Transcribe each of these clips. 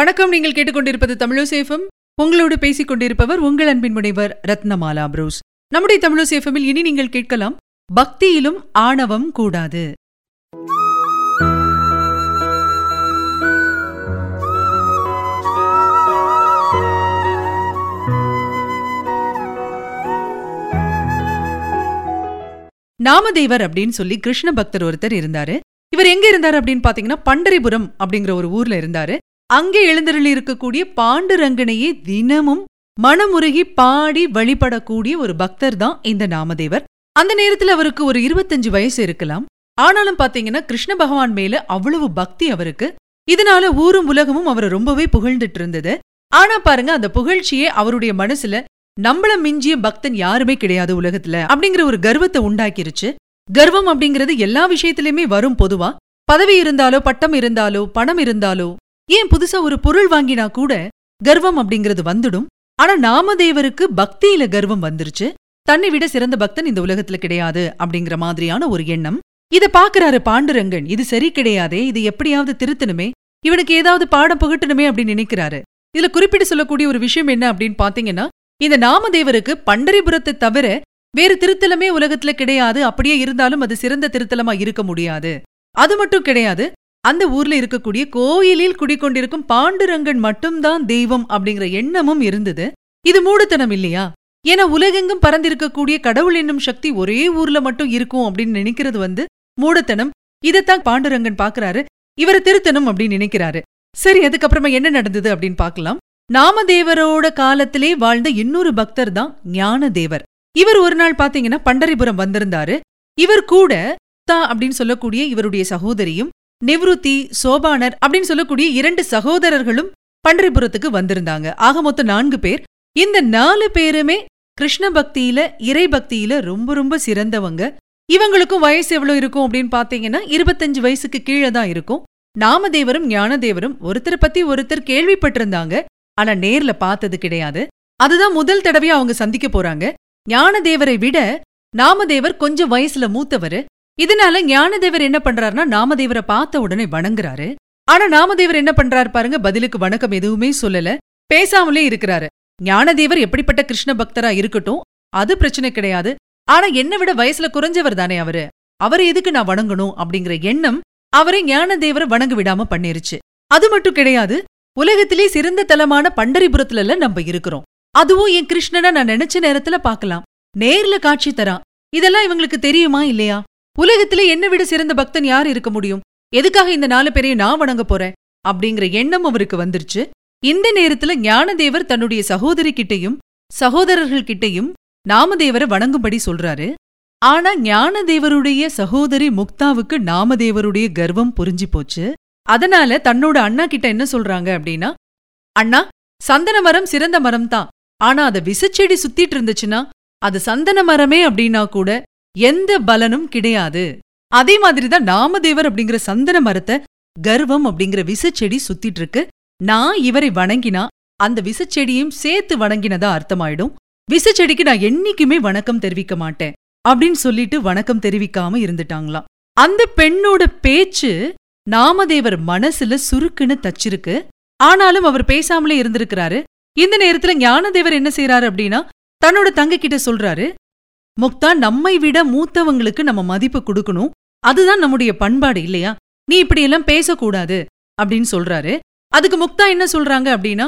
வணக்கம். நீங்கள் கேட்டுக்கொண்டிருப்பது தமிழசேஃபம் உங்களோடு பேசிக் கொண்டிருப்பவர் உங்கள் அன்பின் முனைவர் ரத்னமாலா புரூஸ். நம்முடைய தமிழசேஃபமில் இனி நீங்கள் கேட்கலாம் பக்தியிலும் ஆணவம் கூடாது. நாமதேவர் அப்படின்னு சொல்லி கிருஷ்ண பக்தர் ஒருத்தர் இருந்தாரு. இவர் எங்க இருந்தாரு அப்படின்னு பாத்தீங்கன்னா பண்டரிபுரம் அப்படிங்கிற ஒரு ஊர்ல இருந்தாரு. அங்கே எழுந்தருளி இருக்கக்கூடிய பாண்டுரங்கனையே தினமும் மனமுருகி பாடி வழிபடக்கூடிய ஒரு பக்தர் தான் இந்த நாமதேவர். அந்த நேரத்துல அவருக்கு ஒரு இருபத்தஞ்சு வயசு இருக்கலாம். ஆனாலும் பாத்தீங்கன்னா கிருஷ்ண பகவான் மேல அவ்வளவு பக்தி அவருக்கு. இதனால ஊரும் உலகமும் அவரை ரொம்பவே புகழ்ந்துட்டு இருந்தது ஆனா பாருங்க அந்த புகழ்ச்சியே அவருடைய மனசுல நம்மள மிஞ்சிய பக்தன் யாருமே கிடையாது உலகத்துல அப்படிங்கிற ஒரு கர்வத்தை உண்டாக்கிருச்சு. கர்வம் அப்படிங்கிறது எல்லா விஷயத்திலுமே வரும் பொதுவா. பதவி இருந்தாலோ பட்டம் இருந்தாலோ பணம் இருந்தாலோ ஏன் புதுசா ஒரு பொருள் வாங்கினா கூட கர்வம் அப்படிங்கிறது வந்துடும். ஆனா நாமதேவருக்கு பக்தியில கர்வம் வந்துருச்சு. தன்னை விட சிறந்த பக்தன் இந்த உலகத்துல கிடையாது அப்படிங்கிற மாதிரியான ஒரு எண்ணம். இத பாக்குறாரு பாண்டுரங்கன். இது சரி கிடையாதே. இது எப்படியாவது திருத்தணுமே. இவனுக்கு ஏதாவது பாடம் புகட்டணுமே அப்படின்னு நினைக்கிறாரு. இதுல குறிப்பிட்டு சொல்லக்கூடிய ஒரு விஷயம் என்ன அப்படின்னு பாத்தீங்கன்னா இந்த நாமதேவருக்கு பண்டரிபுரத்தை தவிர வேறு திருத்தலமே உலகத்துல கிடையாது. அப்படியே இருந்தாலும் அது சிறந்த திருத்தலமா இருக்க முடியாது. அது மட்டும் கிடையாது. அந்த ஊர்ல இருக்கக்கூடிய கோயிலில் குடிக்கொண்டிருக்கும் பாண்டுரங்கன் மட்டும்தான் தெய்வம் அப்படிங்கிற எண்ணமும் இருந்தது. இது மூடத்தனம் இல்லையா? ஏன்னா உலகெங்கும் பறந்திருக்கக்கூடிய கடவுள் என்னும் சக்தி ஒரே ஊர்ல மட்டும் இருக்கும் அப்படின்னு நினைக்கிறது வந்து மூடத்தனம். இதைத்தான் பாண்டுரங்கன் பாக்குறாரு இவரை திருத்தணும் அப்படின்னு நினைக்கிறாரு. சரி அதுக்கப்புறமா என்ன நடந்தது அப்படின்னு பார்க்கலாம். நாமதேவரோட காலத்திலே வாழ்ந்த இன்னொரு பக்தர் தான் ஞானதேவர். இவர் ஒரு நாள் பாத்தீங்கன்னா பண்டரிபுரம் வந்திருந்தாரு. இவர் கூட தா அப்படின்னு சொல்லக்கூடிய இவருடைய சகோதரியும் நிவ்ருத்தி சோபானர் அப்படின்னு சொல்லக்கூடிய இரண்டு சகோதரர்களும் பண்டரிபுரத்துக்கு வந்திருந்தாங்க. ஆக மொத்தம் நான்கு பேர். இந்த நாலு பேருமே கிருஷ்ண பக்தியில இறை பக்தியில ரொம்ப ரொம்ப சிறந்தவங்க. இவங்களுக்கும் வயசு எவ்வளவு இருக்கும் அப்படின்னு பாத்தீங்கன்னா இருபத்தஞ்சு வயசுக்கு கீழே தான் இருக்கும். நாமதேவரும் ஞானதேவரும் ஒருத்தரை பத்தி ஒருத்தர் கேள்விப்பட்டிருந்தாங்க. ஆனா நேர்ல பார்த்தது கிடையாது. அதுதான் முதல் தடவையா அவங்க சந்திக்க போறாங்க. ஞானதேவரை விட நாமதேவர் கொஞ்சம் வயசுல மூத்தவரு. இதனால ஞானதேவர் என்ன பண்றாருன்னா நாமதேவரை பார்த்த உடனே வணங்குறாரு. ஆனா நாமதேவர் என்ன பண்றாரு பாருங்க பதிலுக்கு வணக்கம் எதுவுமே சொல்லல. பேசாமலே இருக்கிறாரு. ஞானதேவர் எப்படிப்பட்ட கிருஷ்ண பக்தரா இருக்கட்டும் அது பிரச்சனை கிடையாது. ஆனா என்ன விட வயசுல குறைஞ்சவர் தானே அவரு. அவரை எதுக்கு நான் வணங்கணும் அப்படிங்கிற எண்ணம் அவரை ஞானதேவரை வணங்க விடாம பண்ணிருச்சு. அது மட்டும் கிடையாது உலகத்திலே சிறந்த தலமான பண்டரிபுரத்துல நம்ம இருக்கிறோம். அதுவும் என் கிருஷ்ணனை நான் நினைச்ச நேரத்துல பாக்கலாம் நேர்ல காட்சி தரான். இதெல்லாம் இவங்களுக்கு தெரியுமா இல்லையா? உலகத்திலே என்ன விட சிறந்த பக்தன் யார் இருக்க முடியும்? எதுக்காக இந்த நாலு பேரையும் நான் வணங்க போறேன்? அப்படிங்கிற எண்ணம் அவருக்கு வந்துருச்சு. இந்த நேரத்துல ஞானதேவர் தன்னுடைய சகோதரி கிட்டையும் சகோதரர்கள் கிட்டையும் நாமதேவரை வணங்கும்படி சொல்றாரு. ஆனா ஞானதேவருடைய சகோதரி முக்தாவுக்கு நாமதேவருடைய கர்வம் புரிஞ்சு போச்சு. அதனால தன்னோட அண்ணா கிட்ட என்ன சொல்றாங்க அப்படின்னா அண்ணா சந்தன மரம் சிறந்த மரம் தான் ஆனா அத விசச்செடி சுத்திட்டு இருந்துச்சுன்னா அது சந்தன மரமே அப்படின்னா கூட எந்த பலனும் கிடையாது. அதே மாதிரிதான் நாமதேவர் அப்படிங்கிற சந்தன மரத்தை கர்வம் அப்படிங்கிற விசச்செடி சுத்திட்டு இருக்கு நான் இவரை வணங்கினா அந்த விசச்செடியும் சேர்த்து வணங்கினதா அர்த்தமாயிடும். விசச்செடிக்கு நான் என்னைக்குமே வணக்கம் தெரிவிக்க மாட்டேன் அப்படின்னு சொல்லிட்டு வணக்கம் தெரிவிக்காம இருந்துட்டாங்களாம். அந்த பெண்ணோட பேச்சு நாமதேவர் மனசுல சுருக்குன்னு தச்சிருக்கு. ஆனாலும் அவர் பேசாமலே இருந்திருக்கிறாரு. இந்த நேரத்துல ஞானதேவர் என்ன செய்யறாரு அப்படின்னா தன்னோட தங்க கிட்ட சொல்றாரு முக்தா நம்மை விட மூத்தவங்களுக்கு நம்ம மதிப்பு கொடுக்கணும். அதுதான் நம்முடைய பண்பாடு இல்லையா? நீ இப்படியெல்லாம் பேசக்கூடாது அப்படின்னு சொல்றாரு. அதுக்கு முக்தா என்ன சொல்றாங்க அப்படின்னா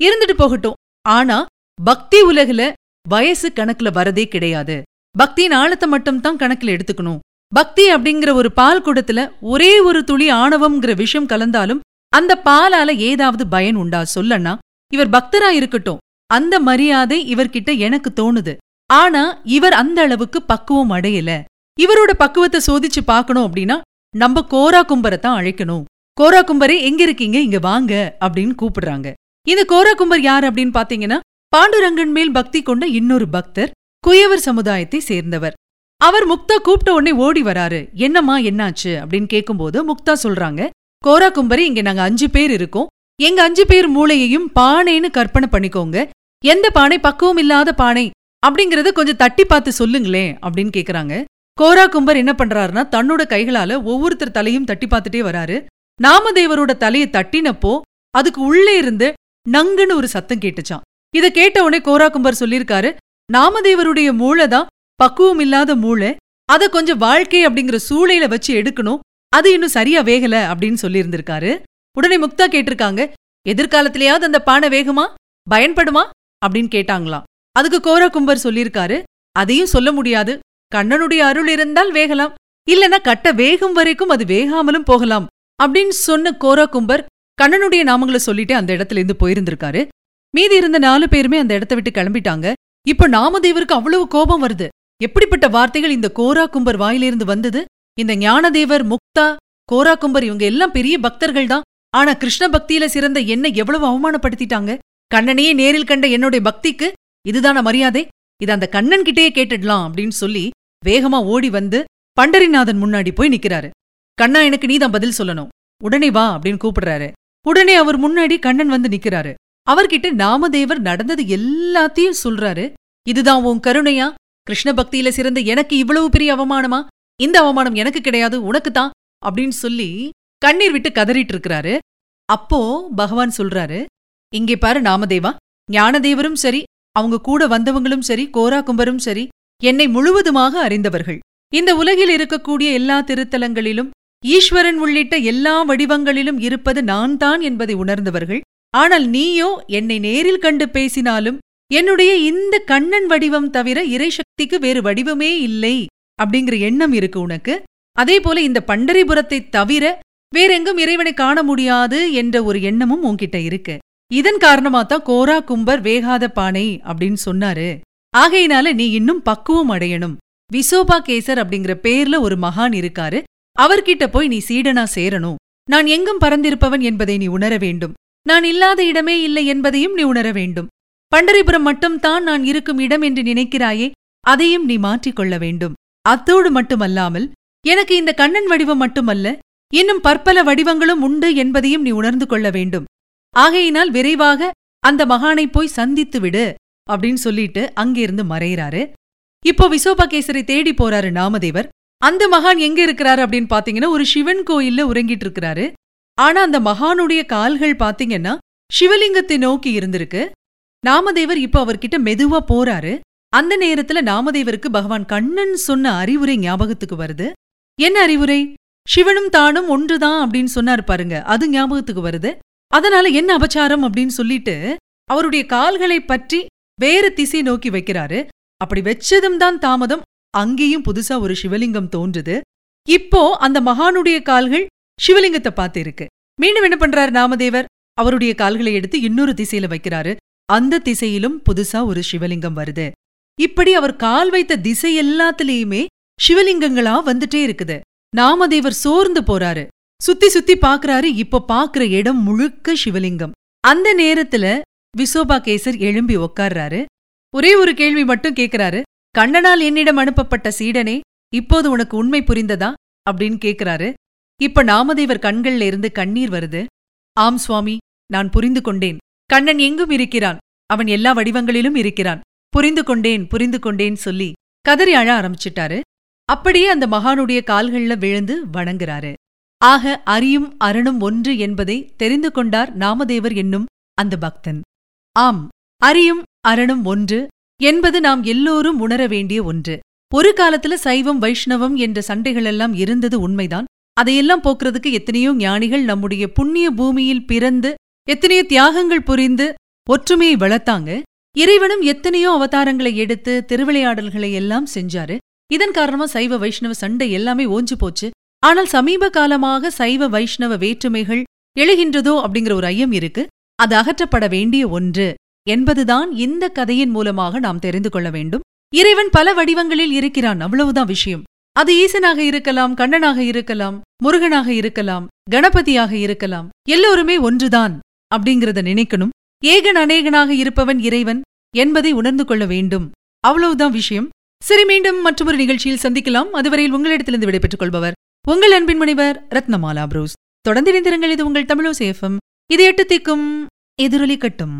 இருந்துட்டு போகட்டும். ஆனா பக்தி உலகுல வயசு கணக்குல வரதே கிடையாது. பக்தியின் ஆழத்தை மட்டும் தான் கணக்குல எடுத்துக்கணும். பக்தி அப்படிங்கிற ஒரு பால் குடத்துல ஒரே ஒரு துளி ஆணவம்ங்கிற விஷயம் கலந்தாலும் அந்த பாலால ஏதாவது பயன் உண்டா? சொல்லனா இவர் பக்தரா இருக்கட்டும். அந்த மரியாதை இவர்கிட்ட எனக்கு தோணுது. ஆனா இவர் அந்த அளவுக்கு பக்குவம் அடையல. இவரோட பக்குவத்தை சோதிச்சு பார்க்கணும் அப்படின்னா நம்ம கோரா கும்பரை தான் அழைக்கணும். கோரா கும்பரே எங்க இருக்கீங்க? இங்க வாங்க. அப்படின்னு கூப்பிடுறாங்க. இந்த கோரா கும்பர் யார் அப்படின்னு பாத்தீங்கன்னா பாண்டுரங்கன் மேல் பக்தி கொண்ட இன்னொரு பக்தர் குயவர் சமுதாயத்தை சேர்ந்தவர். அவர் முக்தா கூப்பிட்ட உடனே ஓடி வராரு. என்னம்மா என்னாச்சு? அப்படின்னு கேட்கும்போது முக்தா சொல்றாங்க கோரா கும்பரி இங்க நாங்க அஞ்சு பேர் இருக்கோம். எங்க அஞ்சு பேர் மூளையையும் பானைன்னு கற்பனை பண்ணிக்கோங்க. எந்த பானை? பக்குவம் இல்லாத பானை. அப்படிங்கறத கொஞ்சம் தட்டி பார்த்து சொல்லுங்களேன் அப்படின்னு கேக்குறாங்க. கோரா கும்பர் என்ன பண்றாருன்னா தன்னோட கைகளால ஒவ்வொருத்தர் தலையும் தட்டி பார்த்துட்டே வராரு. நாமதேவரோட தலையை தட்டினப்போ அதுக்கு உள்ளே இருந்து நங்குன்னு ஒரு சத்தம் கேட்டுச்சான் இத கேட்ட உடனே கோராக்கும்பர் சொல்லியிருக்காரு நாமதேவருடைய மூளை தான் பக்குவம் இல்லாத மூளை. அத கொஞ்சம் வாழ்க்கை அப்படிங்கிற சூளையில வச்சு எடுக்கணும். அது இன்னும் சரியா வேகல அப்படின்னு சொல்லியிருந்திருக்காரு. உடனே முக்தா கேட்டிருக்காங்க எதிர்காலத்திலேயாவது அந்த பானை வேகுமா? பயன்படுமா? அப்படின்னு கேட்டாங்களாம். அதுக்கு கோராக்கும்பர் சொல்லியிருக்காரு அதையும் சொல்ல முடியாது. கண்ணனுடைய அருள் இருந்தால் வேகலாம் இல்லனா கட்ட வேகும் வரைக்கும் அது வேகாமலும் போகலாம் அப்படின்னு சொன்ன கோராக்கும்பர் கண்ணனுடைய நாமங்களை சொல்லிட்டு அந்த இடத்துல இருந்து போயிருந்திருக்காரு. மீதி இருந்த நாலு பேருமே அந்த இடத்த விட்டு கிளம்பிட்டாங்க. இப்ப நாமதேவருக்கு அவ்வளவு கோபம் வருது. எப்படிப்பட்ட வார்த்தைகள் இந்த கோராக்கும்பர் வாயிலிருந்து வந்தது? இந்த ஞானதேவர் முக்தா கோராக்கும்பர் இவங்க எல்லாம் பெரிய பக்தர்கள் தான். ஆனா கிருஷ்ண பக்தியில சிறந்த என்ன எவ்வளவு அவமானப்படுத்திட்டாங்க? கண்ணனையே நேரில் கண்ட என்னுடைய பக்திக்கு இதுதான மரியாதை? இது அந்த கண்ணன் கிட்டேயே கேட்டுடலாம் அப்படின்னு சொல்லி வேகமா ஓடி வந்து பண்டரிநாதன் முன்னாடி போய் நிக்கிறாரு. கண்ணா எனக்கு நீதான் பதில் சொல்லணும். உடனே வா அப்படின்னு கூப்பிடுறாரு. உடனே அவர் முன்னாடி கண்ணன் வந்து நிக்கிறாரு. அவர்கிட்ட நாமதேவர் நடந்தது எல்லாத்தையும் சொல்றாரு. இதுதான் உன் கருணையா? கிருஷ்ண பக்தியில சிறந்த எனக்கு இவ்வளவு பெரிய அவமானமா? இந்த அவமானம் எனக்கு கிடையாது உனக்கு தான் அப்படின்னு சொல்லி கண்ணீர் விட்டு கதறிட்டு இருக்கிறாரு. அப்போ பகவான் சொல்றாரு இங்கே பாரு நாமதேவா ஞானதேவரும் சரி அவங்க கூட வந்தவங்களும் சரி கோராகும்பரும் சரி என்னை முழுவதுமாக அறிந்தவர்கள். இந்த உலகில் இருக்கக்கூடிய எல்லா திருத்தலங்களிலும் ஈஸ்வரன் உள்ளிட்ட எல்லா வடிவங்களிலும் இருப்பது நான் தான் என்பதை உணர்ந்தவர்கள். ஆனால் நீயோ என்னை நேரில் கண்டு பேசினாலும் என்னுடைய இந்த கண்ணன் வடிவம் தவிர இறைசக்திக்கு வேறு வடிவமே இல்லை அப்படிங்கிற எண்ணம் இருக்கு உனக்கு. அதே போல இந்த பண்டரிபுரத்தை தவிர வேறெங்கும் இறைவனை காண முடியாது என்ற ஒரு எண்ணமும் உன்கிட்ட இருக்கு. இதன் காரணமா தான் கோரா கும்பர் வேகாத பானை அப்படின்னு சொன்னாரு. ஆகையினால நீ இன்னும் பக்குவம் அடையணும். விசோபா கேசர் அப்படிங்கிற பேர்ல ஒரு மகான் இருக்காரு. அவர்கிட்ட போய் நீ சீடனா சேரணும். நான் எங்கும் பறந்திருப்பவன் என்பதை நீ உணர வேண்டும். நான் இல்லாத இடமே இல்லை என்பதையும் நீ உணர வேண்டும். பண்டரிபுரம் மட்டும்தான் நான் இருக்கும் இடம் என்று நினைக்கிறாயே அதையும் நீ மாற்றிக்கொள்ள வேண்டும். அத்தோடு மட்டுமல்லாமல் எனக்கு இந்த கண்ணன் வடிவம் மட்டுமல்ல இன்னும் பற்பல வடிவங்களும் உண்டு என்பதையும் நீ உணர்ந்து கொள்ள வேண்டும். ஆகையினால் விரைவாக அந்த மகானை போய் சந்தித்து விடு அப்படின்னு சொல்லிட்டு அங்கிருந்து மறையிறாரு. இப்போ விசோபகேசரை தேடி போறாரு நாமதேவர். அந்த மகான் எங்க இருக்கிறாரு அப்படின்னு பாத்தீங்கன்னா ஒரு சிவன் கோயில்ல உறங்கிட்டு இருக்கிறாரு. ஆனா அந்த மகானுடைய கால்கள் பாத்தீங்கன்னா சிவலிங்கத்தை நோக்கி இருந்திருக்கு. நாமதேவர் இப்ப அவர்கிட்ட மெதுவா போறாரு. அந்த நேரத்துல நாமதேவருக்கு பகவான் கண்ணன் சொன்ன அறிவுரை ஞாபகத்துக்கு வருது. என்ன அறிவுரை? சிவனும் தானும் ஒன்றுதான் அப்படின்னு சொன்னாரு பாருங்க அது ஞாபகத்துக்கு வருது. அதனால என்ன அபச்சாரம் அப்படின்னு சொல்லிட்டு அவருடைய கால்களை பற்றி வேற திசை நோக்கி வைக்கிறாரு. அப்படி வச்சதும் தான் தாமதம். அங்கேயும் புதுசா ஒரு சிவலிங்கம் தோன்றுது. இப்போ அந்த மகானுடைய கால்கள் சிவலிங்கத்தை பார்த்து இருக்கு மீண்டும் என்ன பண்றாரு நாமதேவர்? அவருடைய கால்களை எடுத்து இன்னொரு திசையில வைக்கிறாரு. அந்த திசையிலும் புதுசா ஒரு சிவலிங்கம் வருது. இப்படி அவர் கால் வைத்த திசை எல்லாத்துலயுமே சிவலிங்கங்களா வந்துட்டே இருக்குது. நாமதேவர் சோர்ந்து போறாரு. சுத்தி சுத்தி பாக்குறாரு. இப்ப பாக்குற இடம் முழுக்க சிவலிங்கம். அந்த நேரத்துல விசோபா கேசர் எழும்பி உக்கார்றாரு. ஒரே ஒரு கேள்வி மட்டும் கேக்குறாரு. கண்ணனால் என்னிடம் அனுப்பப்பட்ட சீடனே இப்போது உனக்கு உண்மை புரிந்ததா? அப்படின்னு கேக்குறாரு. இப்ப நாமதேவர் கண்கள்ல இருந்து கண்ணீர் வருது. ஆம் சுவாமி நான் புரிந்து கொண்டேன். கண்ணன் எங்கும் இருக்கிறான். அவன் எல்லா வடிவங்களிலும் இருக்கிறான். புரிந்து கொண்டேன் புரிந்து கொண்டேன் சொல்லி கதறி அழ ஆரம்பிச்சிட்டாரு. அப்படியே அந்த மகானுடைய கால்கள்ல விழுந்து வணங்குறாரு. ஆக அரியும் அரணும் ஒன்று என்பதை தெரிந்து கொண்டார் நாமதேவர் என்னும் அந்த பக்தன். ஆம் அறியும் அரணும் ஒன்று என்பது நாம் எல்லோரும் உணர வேண்டிய ஒன்று. ஒரு காலத்துல சைவம் வைஷ்ணவம் என்ற சண்டைகளெல்லாம் இருந்தது உண்மைதான். அதையெல்லாம் போக்குறதுக்கு எத்தனையோ ஞானிகள் நம்முடைய புண்ணிய பூமியில் பிறந்து எத்தனையோ தியாகங்கள் புரிந்து ஒற்றுமையை வளர்த்தாங்க. இறைவனும் எத்தனையோ அவதாரங்களை எடுத்து திருவிளையாடல்களை எல்லாம் செஞ்சாரு. இதன் காரணமா சைவ வைஷ்ணவ சண்டை எல்லாமே ஓஞ்சு போச்சு. ஆனால் சமீப காலமாக சைவ வைஷ்ணவ வேற்றுமைகள் எழுகின்றதோ அப்படிங்கிற ஒரு ஐயம் இருக்கு. அது அகற்றப்பட வேண்டிய ஒன்று. என்பதுதான் இந்த கதையின் மூலமாக நாம் தெரிந்து கொள்ள வேண்டும். இறைவன் பல வடிவங்களில் இருக்கிறான். அவ்வளவுதான் விஷயம். அது ஈசனாக இருக்கலாம் கண்ணனாக இருக்கலாம் முருகனாக இருக்கலாம் கணபதியாக இருக்கலாம். எல்லோருமே ஒன்றுதான் அப்படிங்கிறத நினைக்கணும். ஏகன் அநேகனாக இருப்பவன் இறைவன் என்பதை உணர்ந்து கொள்ள வேண்டும். அவ்வளவுதான் விஷயம். சரி மீண்டும் மற்றொரு நிகழ்ச்சியில் சந்திக்கலாம். அதுவரையில் உங்களிடத்திலிருந்து விடைபெற்றுக் கொள்பவர் உங்கள் அன்பின் முனைவர் ரத்னமாலா புரூஸ். தொடர்ந்து இணைந்திருங்கள். இது உங்கள் தமிழோ சேஃபம் இது எட்டு திக்கும் எதிரொலி கட்டும்.